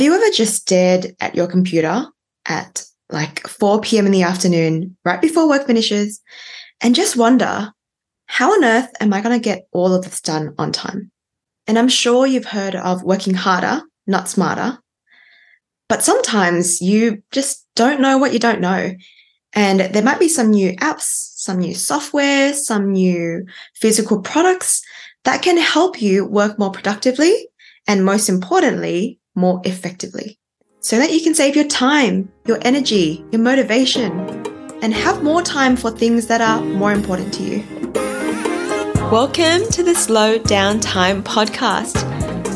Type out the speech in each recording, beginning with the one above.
Have you ever just stared at your computer at like 4 p.m. in the afternoon, right before work finishes, and just wonder, how on earth am I going to get all of this done on time? And I'm sure you've heard of working harder, not smarter. But sometimes you just don't know what you don't know. And there might be some new apps, some new software, some new physical products that can help you work more productively and most importantly, more effectively so that you can save your time, your energy, your motivation, and have more time for things that are more important to you. Welcome to the Slow Down Time podcast.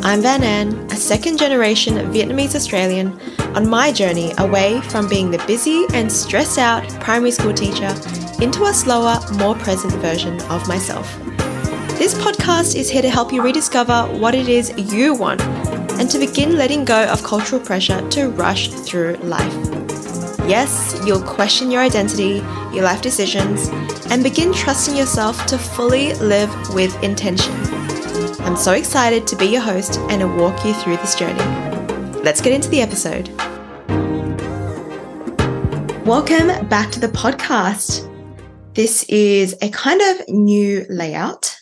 I'm Van An, a second generation Vietnamese Australian on my journey away from being the busy and stressed out primary school teacher into a slower, more present version of myself. This podcast is here to help you rediscover what it is you want and to begin letting go of cultural pressure to rush through life. Yes, you'll question your identity, your life decisions, and begin trusting yourself to fully live with intention. I'm so excited to be your host and to walk you through this journey. Let's get into the episode. Welcome back to the podcast. This is a kind of new layout,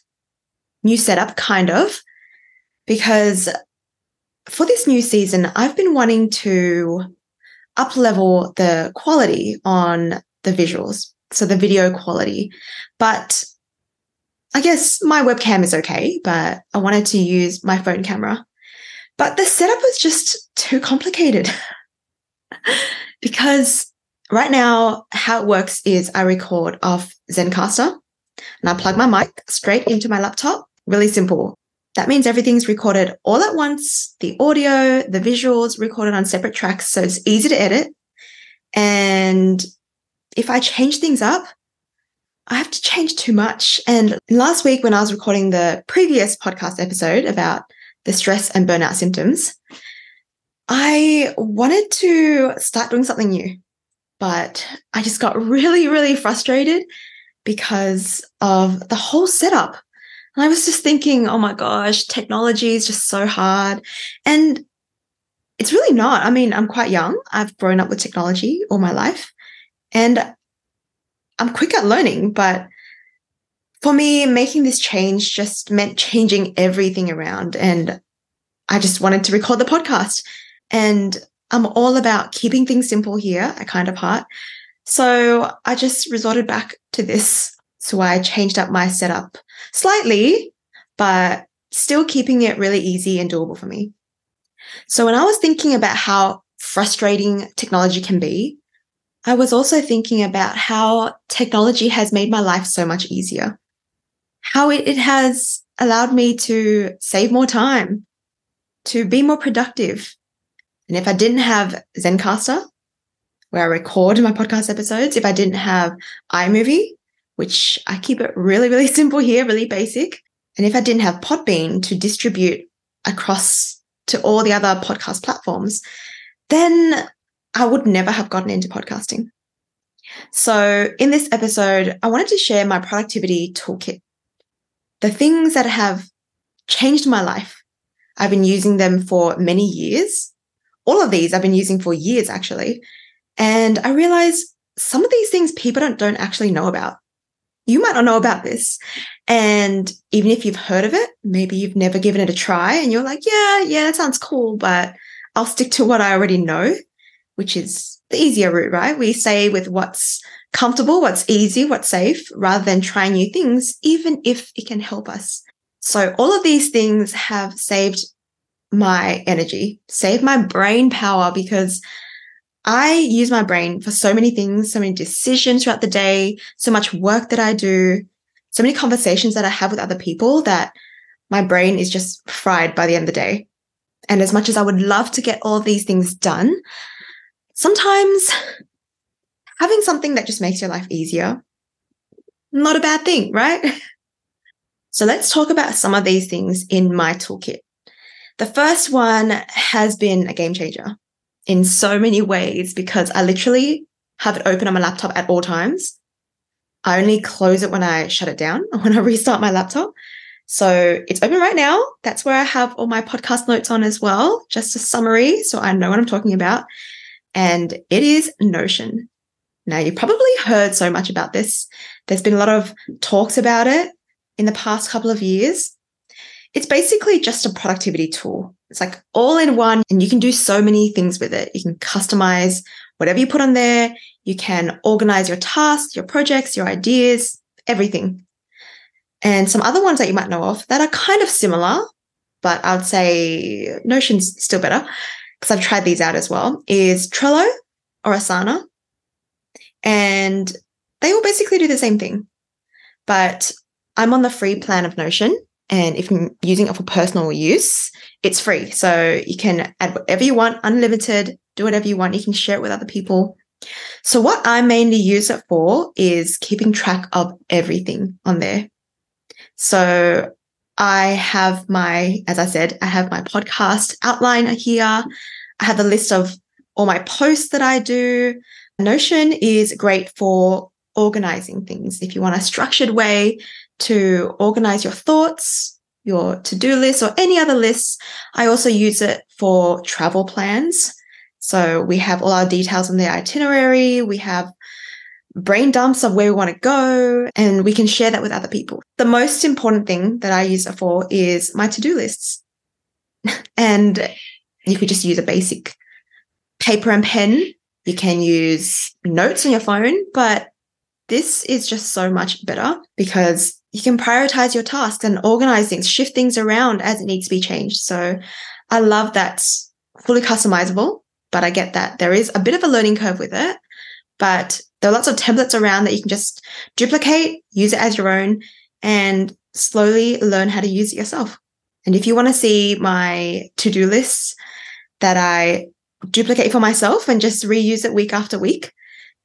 new setup, kind of, because for this new season, I've been wanting to up level the quality on the visuals, so the video quality. But I guess my webcam is okay, but I wanted to use my phone camera. But the setup was just too complicated because right now, how it works is I record off Zencastr and I plug my mic straight into my laptop. Really simple. That means everything's recorded all at once. The audio, the visuals recorded on separate tracks. So it's easy to edit. And if I change things up, I have to change too much. And last week, when I was recording the previous podcast episode about the stress and burnout symptoms, I wanted to start doing something new, but I just got really, really frustrated because of the whole setup. And I was just thinking, oh my gosh, technology is just so hard. And it's really not. I mean, I'm quite young. I've grown up with technology all my life and I'm quick at learning, but for me, making this change just meant changing everything around. And I just wanted to record the podcast. And I'm all about keeping things simple here at Kind of Heart. So I just resorted back to this. So I changed up my setup slightly, but still keeping it really easy and doable for me. So when I was thinking about how frustrating technology can be, I was also thinking about how technology has made my life so much easier, how it, has allowed me to save more time, to be more productive. And if I didn't have Zencastr, where I record my podcast episodes, if I didn't have iMovie, which I keep it really, really simple here, really basic. And if I didn't have Podbean to distribute across to all the other podcast platforms, then I would never have gotten into podcasting. So, in this episode, I wanted to share my productivity toolkit. The things that have changed my life. I've been using them for many years. All of these I've been using for years, actually. And I realized some of these things people don't, don't actually know about you might not know about this. And even if you've heard of it, maybe you've never given it a try and you're like, yeah, yeah, that sounds cool, but I'll stick to what I already know, which is the easier route, right? We stay with what's comfortable, what's easy, what's safe, rather than trying new things, even if it can help us. So all of these things have saved my energy, saved my brain power because I use my brain for so many things, so many decisions throughout the day, so much work that I do, so many conversations that I have with other people that my brain is just fried by the end of the day. And as much as I would love to get all these things done, sometimes having something that just makes your life easier, not a bad thing, right? So let's talk about some of these things in my toolkit. The first one has been a game changer in so many ways because I literally have it open on my laptop at all times. I only close it when I shut it down, when I restart my laptop. So it's open right now. That's where I have all my podcast notes on as well, just a summary so I know what I'm talking about. And it is Notion. Now, you probably heard so much about this. There's been a lot of talks about it in the past couple of years. It's basically just a productivity tool. It's like all in one, and you can do so many things with it. You can customize whatever you put on there. You can organize your tasks, your projects, your ideas, everything. And some other ones that you might know of that are kind of similar, but I would say Notion's still better because I've tried these out as well, is Trello or Asana. And they all basically do the same thing. But I'm on the free plan of Notion. And if I'm using it for personal use, it's free. So you can add whatever you want, unlimited, do whatever you want. You can share it with other people. So what I mainly use it for is keeping track of everything on there. So I have my, as I said, I have my podcast outline here. I have a list of all my posts that I do. Notion is great for organizing things. If you want a structured way to organize your thoughts, your to do list, or any other lists, I also use it for travel plans. So we have all our details on the itinerary. We have brain dumps of where we want to go, and we can share that with other people. The most important thing that I use it for is my to do lists. and you could just use a basic paper and pen. You can use notes on your phone, but this is just so much better because you can prioritize your tasks and organize things, shift things around as it needs to be changed. So I love that fully customizable, but I get that there is a bit of a learning curve with it. But there are lots of templates around that you can just duplicate, use it as your own, and slowly learn how to use it yourself. And if you want to see my to do lists that I duplicate for myself and just reuse it week after week,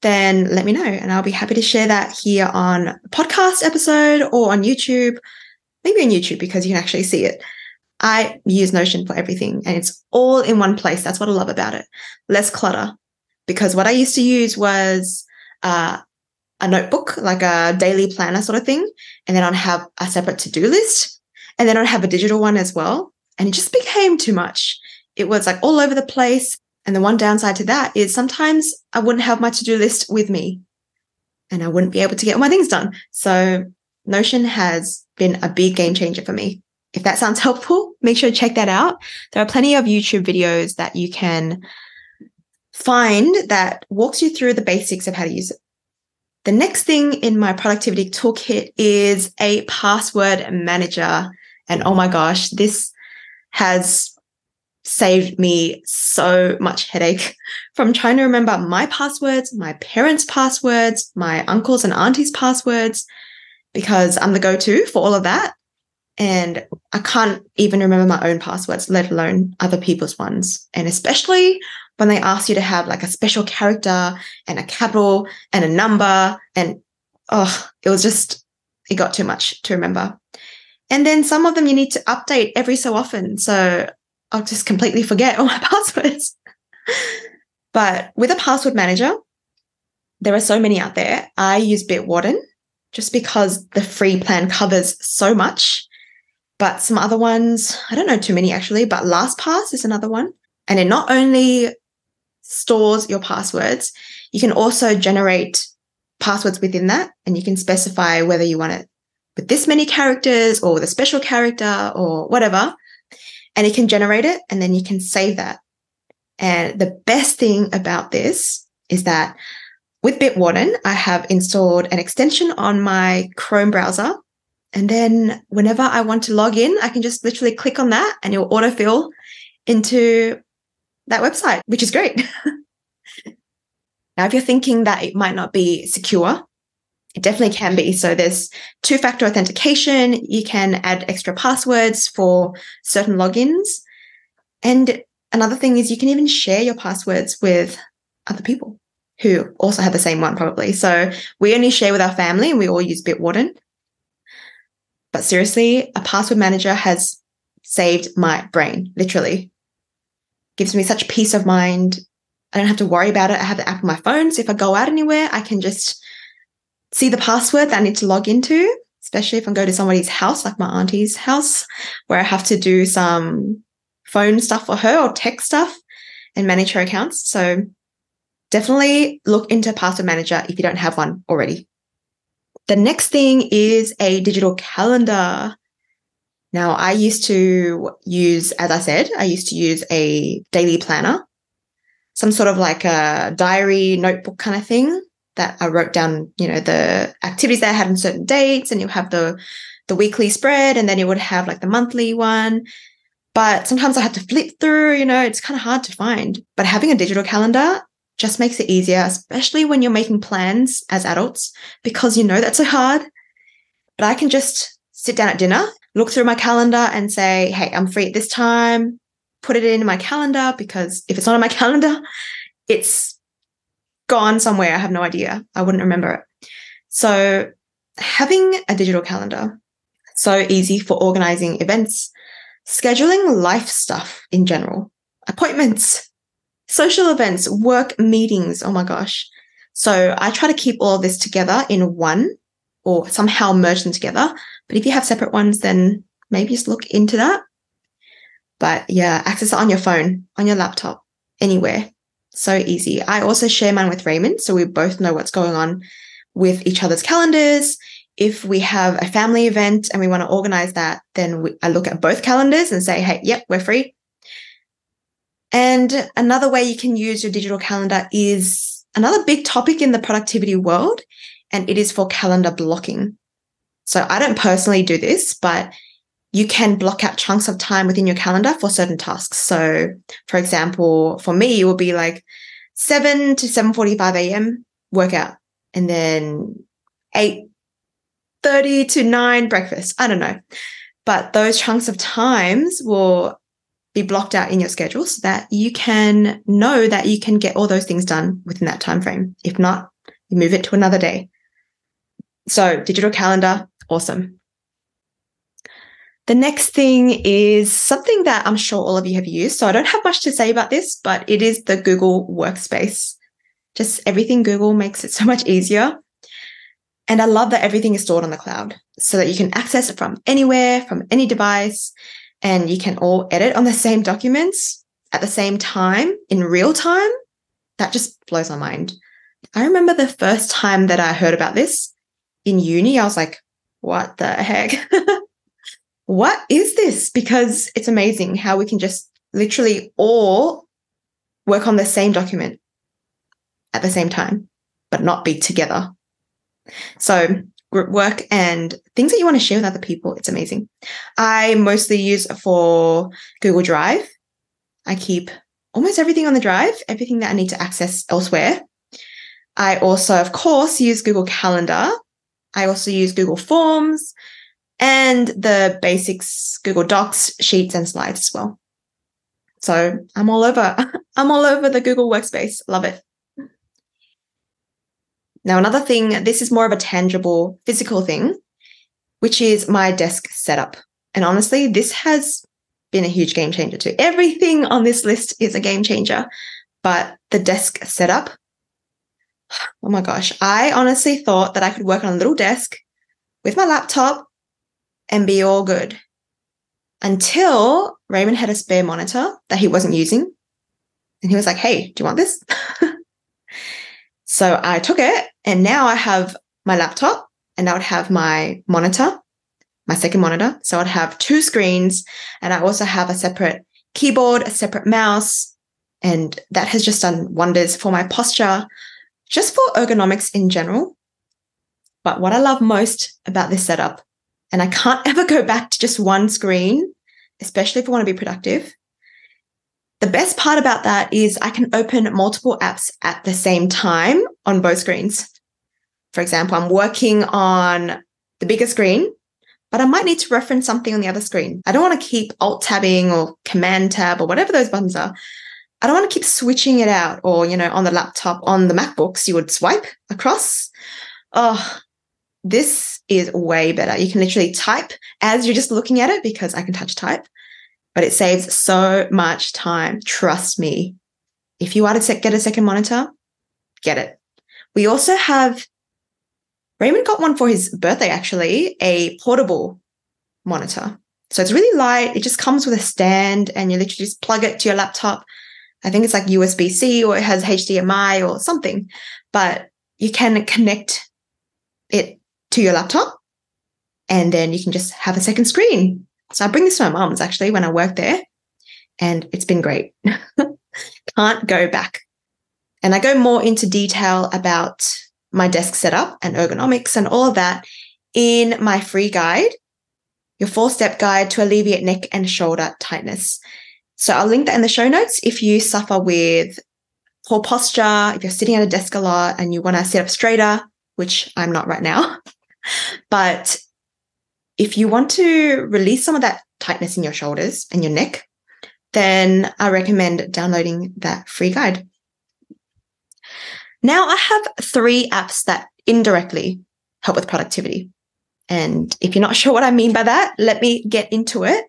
then let me know. And I'll be happy to share that here on podcast episode or on YouTube, maybe on YouTube because you can actually see it. I use Notion for everything and it's all in one place. That's what I love about it. Less clutter. Because what I used to use was uh, a notebook, like a daily planner sort of thing. And then I'd have a separate to do list. And then I'd have a digital one as well. And it just became too much. It was like all over the place. And the one downside to that is sometimes I wouldn't have my to do list with me and I wouldn't be able to get my things done. So Notion has been a big game changer for me. If that sounds helpful, make sure to check that out. There are plenty of YouTube videos that you can find that walks you through the basics of how to use it. The next thing in my productivity toolkit is a password manager. And oh my gosh, this has saved me so much headache from trying to remember my passwords, my parents' passwords, my uncles and aunties' passwords, because I'm the go to for all of that. And I can't even remember my own passwords, let alone other people's ones. And especially when they ask you to have like a special character and a capital and a number. And oh, it was just, it got too much to remember. And then some of them you need to update every so often. So I'll just completely forget all my passwords. but with a password manager, there are so many out there. I use Bitwarden just because the free plan covers so much. But some other ones, I don't know too many actually, but LastPass is another one. And it not only stores your passwords, you can also generate passwords within that and you can specify whether you want it with this many characters or with a special character or whatever. And it can generate it and then you can save that. And the best thing about this is that with Bitwarden, I have installed an extension on my Chrome browser. And then whenever I want to log in, I can just literally click on that and it will autofill into that website, which is great. now, if you're thinking that it might not be secure, it definitely can be. So there's two factor authentication. You can add extra passwords for certain logins. And another thing is you can even share your passwords with other people who also have the same one, probably. So we only share with our family and we all use Bitwarden. But seriously, a password manager has saved my brain, literally gives me such peace of mind. I don't have to worry about it. I have the app on my phone. So if I go out anywhere, I can just see the password that I need to log into, especially if I go to somebody's house, like my auntie's house, where I have to do some phone stuff for her or tech stuff and manage her accounts. So definitely look into Password Manager if you don't have one already. The next thing is a digital calendar. Now, I used to use, as I said, I used to use a daily planner, some sort of like a diary notebook kind of thing that I wrote down, you know, the activities that I had on certain dates, and you have the the weekly spread, and then you would have like the monthly one. But sometimes I had to flip through, you know, it's kind of hard to find. But having a digital calendar just makes it easier, especially when you're making plans as adults, because you know that's so hard. But I can just sit down at dinner, look through my calendar and say, hey, I'm free at this time, put it in my calendar because if it's not on my calendar, it's gone somewhere. I have no idea. I wouldn't remember it. So having a digital calendar, so easy for organizing events, scheduling life stuff in general, appointments, social events, work meetings. Oh my gosh. So I try to keep all of this together in one or somehow merge them together. But if you have separate ones, then maybe just look into that. But yeah, access it on your phone, on your laptop, anywhere. So easy. I also share mine with Raymond. So we both know what's going on with each other's calendars. If we have a family event and we want to organize that, then we, I look at both calendars and say, hey, yep, we're free. And another way you can use your digital calendar is another big topic in the productivity world, and it is for calendar blocking. So I don't personally do this, but you can block out chunks of time within your calendar for certain tasks. So, for example, for me, it will be like 7 to 7:45 a.m. workout and then 8:30 to 9 breakfast. I don't know. But those chunks of times will be blocked out in your schedule so that you can know that you can get all those things done within that time frame. If not, you move it to another day. So, digital calendar, awesome. The next thing is something that I'm sure all of you have used. So I don't have much to say about this, but it is the Google Workspace. Just everything Google makes it so much easier. And I love that everything is stored on the cloud so that you can access it from anywhere, from any device, and you can all edit on the same documents at the same time in real time. That just blows my mind. I remember the first time that I heard about this in uni, I was like, what the heck? what is this? Because it's amazing how we can just literally all work on the same document at the same time, but not be together. So group work and things that you want to share with other people, it's amazing. I mostly use for Google Drive. I keep almost everything on the drive, everything that I need to access elsewhere. I also, of course, use Google Calendar. I also use Google Forms and the basics Google Docs, Sheets, and Slides as well. So I'm all over. I'm all over the Google Workspace. Love it. Now, another thing, this is more of a tangible physical thing, which is my desk setup. And honestly, this has been a huge game changer too. Everything on this list is a game changer, but the desk setup, oh my gosh, I honestly thought that I could work on a little desk with my laptop and be all good until Raymond had a spare monitor that he wasn't using. And he was like, Hey, do you want this? so I took it and now I have my laptop and I would have my monitor, my second monitor. So I'd have two screens and I also have a separate keyboard, a separate mouse. And that has just done wonders for my posture, just for ergonomics in general. But what I love most about this setup and I can't ever go back to just one screen, especially if I want to be productive. The best part about that is I can open multiple apps at the same time on both screens. For example, I'm working on the bigger screen, but I might need to reference something on the other screen. I don't want to keep alt tabbing or command tab or whatever those buttons are. I don't want to keep switching it out or, you know, on the laptop, on the MacBooks, you would swipe across. Oh, this is way better. You can literally type as you're just looking at it because I can touch type, but it saves so much time. Trust me. If you are to get a second monitor, get it. We also have Raymond got one for his birthday, actually, a portable monitor. So it's really light. It just comes with a stand and you literally just plug it to your laptop. I think it's like USB C or it has HDMI or something, but you can connect it to your laptop and then you can just have a second screen. So I bring this to my mom's actually when I work there and it's been great. Can't go back. And I go more into detail about my desk setup and ergonomics and all of that in my free guide, your four step guide to alleviate neck and shoulder tightness. So I'll link that in the show notes if you suffer with poor posture, if you're sitting at a desk a lot and you want to sit up straighter, which I'm not right now. but if you want to release some of that tightness in your shoulders and your neck, then I recommend downloading that free guide. Now I have three apps that indirectly help with productivity. And if you're not sure what I mean by that, let me get into it.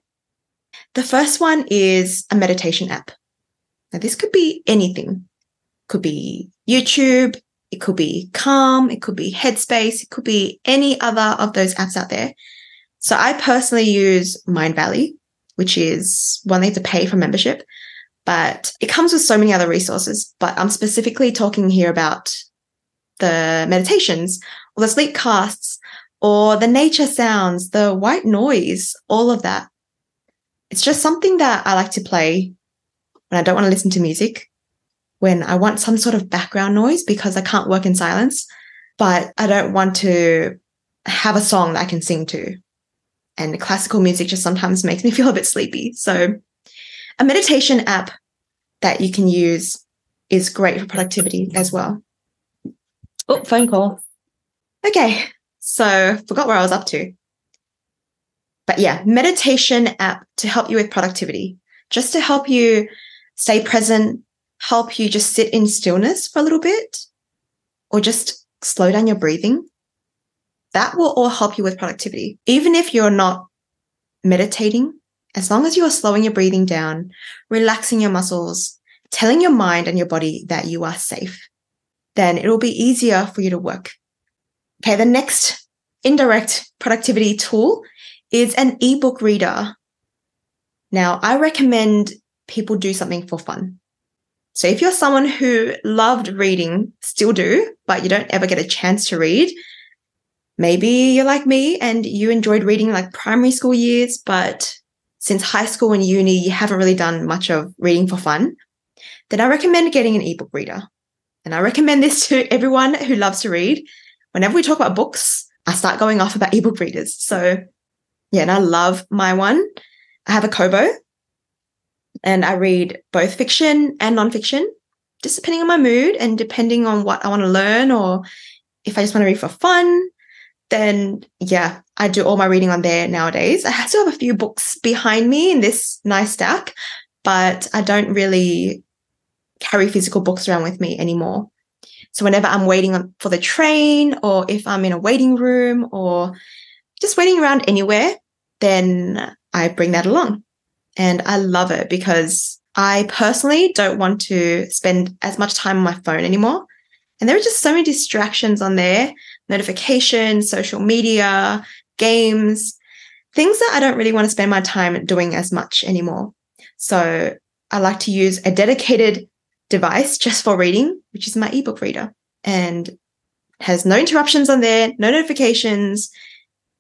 The first one is a meditation app. Now, this could be anything. Could be YouTube, it could be Calm, it could be Headspace, it could be any other of those apps out there. So I personally use Mindvalley, which is one they have to pay for membership, but it comes with so many other resources. But I'm specifically talking here about the meditations or the sleep casts or the nature sounds, the white noise, all of that. It's just something that I like to play when I don't want to listen to music, when I want some sort of background noise because I can't work in silence, but I don't want to have a song that I can sing to and classical music just sometimes makes me feel a bit sleepy. So, a meditation app that you can use is great for productivity as well. Oh, phone call. Okay, so forgot where I was up to. But yeah, meditation app to help you with productivity, just to help you stay present, help you just sit in stillness for a little bit, or just slow down your breathing that will all help you with productivity. Even if you're not meditating, as long as you are slowing your breathing down, relaxing your muscles, telling your mind and your body that you are safe, then it will be easier for you to work. Okay, the next indirect productivity tool is an ebook reader. Now, I recommend people do something for fun. So if you're someone who loved reading, still do, but you don't ever get a chance to read, maybe you're like me and you enjoyed reading like primary school years, but since high school and uni, you haven't really done much of reading for fun, then I recommend getting an ebook reader. And I recommend this to everyone who loves to read. Whenever we talk about books, I start going off about ebook readers. So, yeah, and I love my one. I have a Kobo and I read both fiction and nonfiction, just depending on my mood and depending on what I want to learn or if I just want to read for fun then yeah, I do all my reading on there nowadays. I still have a few books behind me in this nice stack, but I don't really carry physical books around with me anymore. So whenever I'm waiting for the train or if I'm in a waiting room or just waiting around anywhere, then I bring that along. And I love it because I personally don't want to spend as much time on my phone anymore. And there are just so many distractions on there notifications, social media, games, things that I don't really want to spend my time doing as much anymore. So I like to use a dedicated device just for reading, which is my ebook reader and has no interruptions on there, no notifications.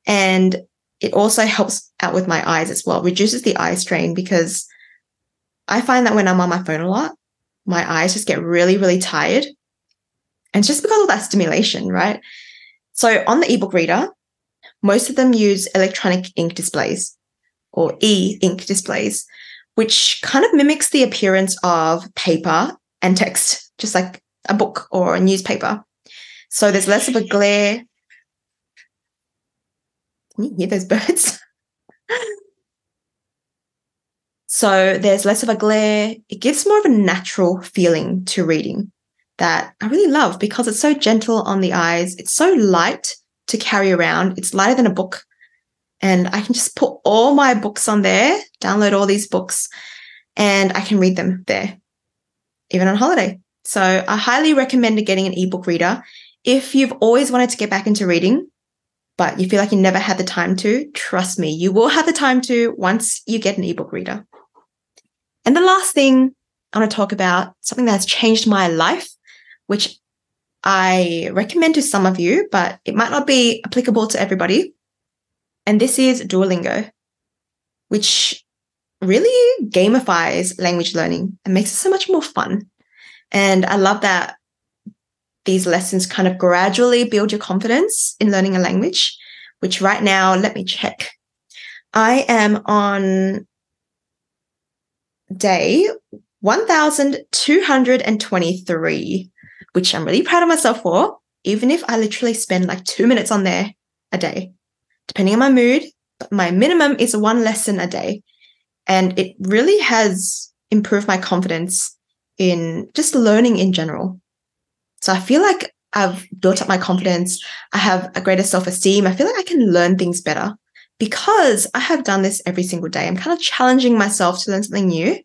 And it also helps out with my eyes as well, reduces the eye strain because I find that when I'm on my phone a lot, my eyes just get really, really tired. And it's just because of that stimulation, right? So on the ebook reader, most of them use electronic ink displays or e ink displays, which kind of mimics the appearance of paper and text, just like a book or a newspaper. So there's less of a glare. Hear those birds? so there's less of a glare. It gives more of a natural feeling to reading that I really love because it's so gentle on the eyes. It's so light to carry around. It's lighter than a book. And I can just put all my books on there, download all these books, and I can read them there, even on holiday. So I highly recommend getting an ebook reader If you've always wanted to get back into reading, but you feel like you never had the time to, trust me, you will have the time to once you get an ebook reader. And the last thing I want to talk about, something that has changed my life, which I recommend to some of you, but it might not be applicable to everybody. And this is Duolingo, which really gamifies language learning and makes it so much more fun. And I love that these lessons kind of gradually build your confidence in learning a language, which right now, let me check. I am on day 1223, which I'm really proud of myself for, even if I literally spend like two minutes on there a day, depending on my mood. But my minimum is one lesson a day. And it really has improved my confidence in just learning in general. So I feel like I've built up my confidence. I have a greater self esteem. I feel like I can learn things better because I have done this every single day. I'm kind of challenging myself to learn something new,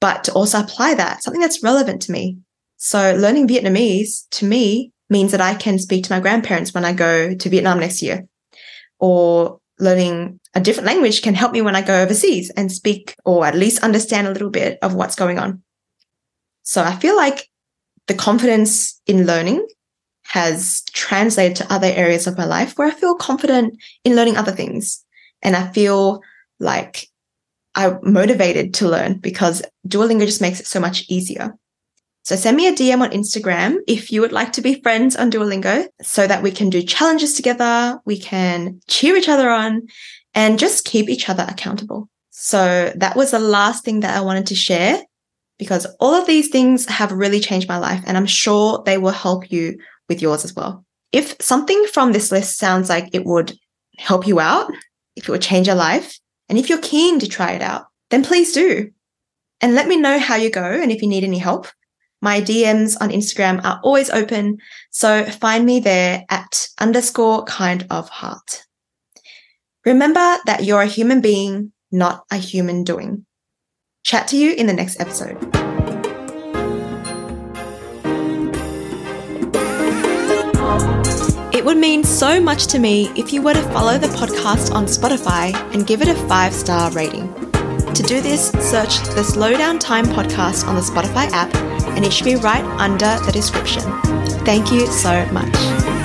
but to also apply that, something that's relevant to me. So learning Vietnamese to me means that I can speak to my grandparents when I go to Vietnam next year. Or learning a different language can help me when I go overseas and speak or at least understand a little bit of what's going on. So I feel like the confidence in learning has translated to other areas of my life where I feel confident in learning other things. And I feel like I'm motivated to learn because Duolingo just makes it so much easier. So send me a DM on Instagram if you would like to be friends on Duolingo so that we can do challenges together. We can cheer each other on and just keep each other accountable. So that was the last thing that I wanted to share because all of these things have really changed my life and I'm sure they will help you with yours as well. If something from this list sounds like it would help you out, if it would change your life, and if you're keen to try it out, then please do. And let me know how you go and if you need any help. My DMs on Instagram are always open, so find me there at underscore kind of heart. Remember that you're a human being, not a human doing. Chat to you in the next episode. It would mean so much to me if you were to follow the podcast on Spotify and give it a five star rating. To do this, search the Slowdown Time podcast on the Spotify app, and it should be right under the description. Thank you so much.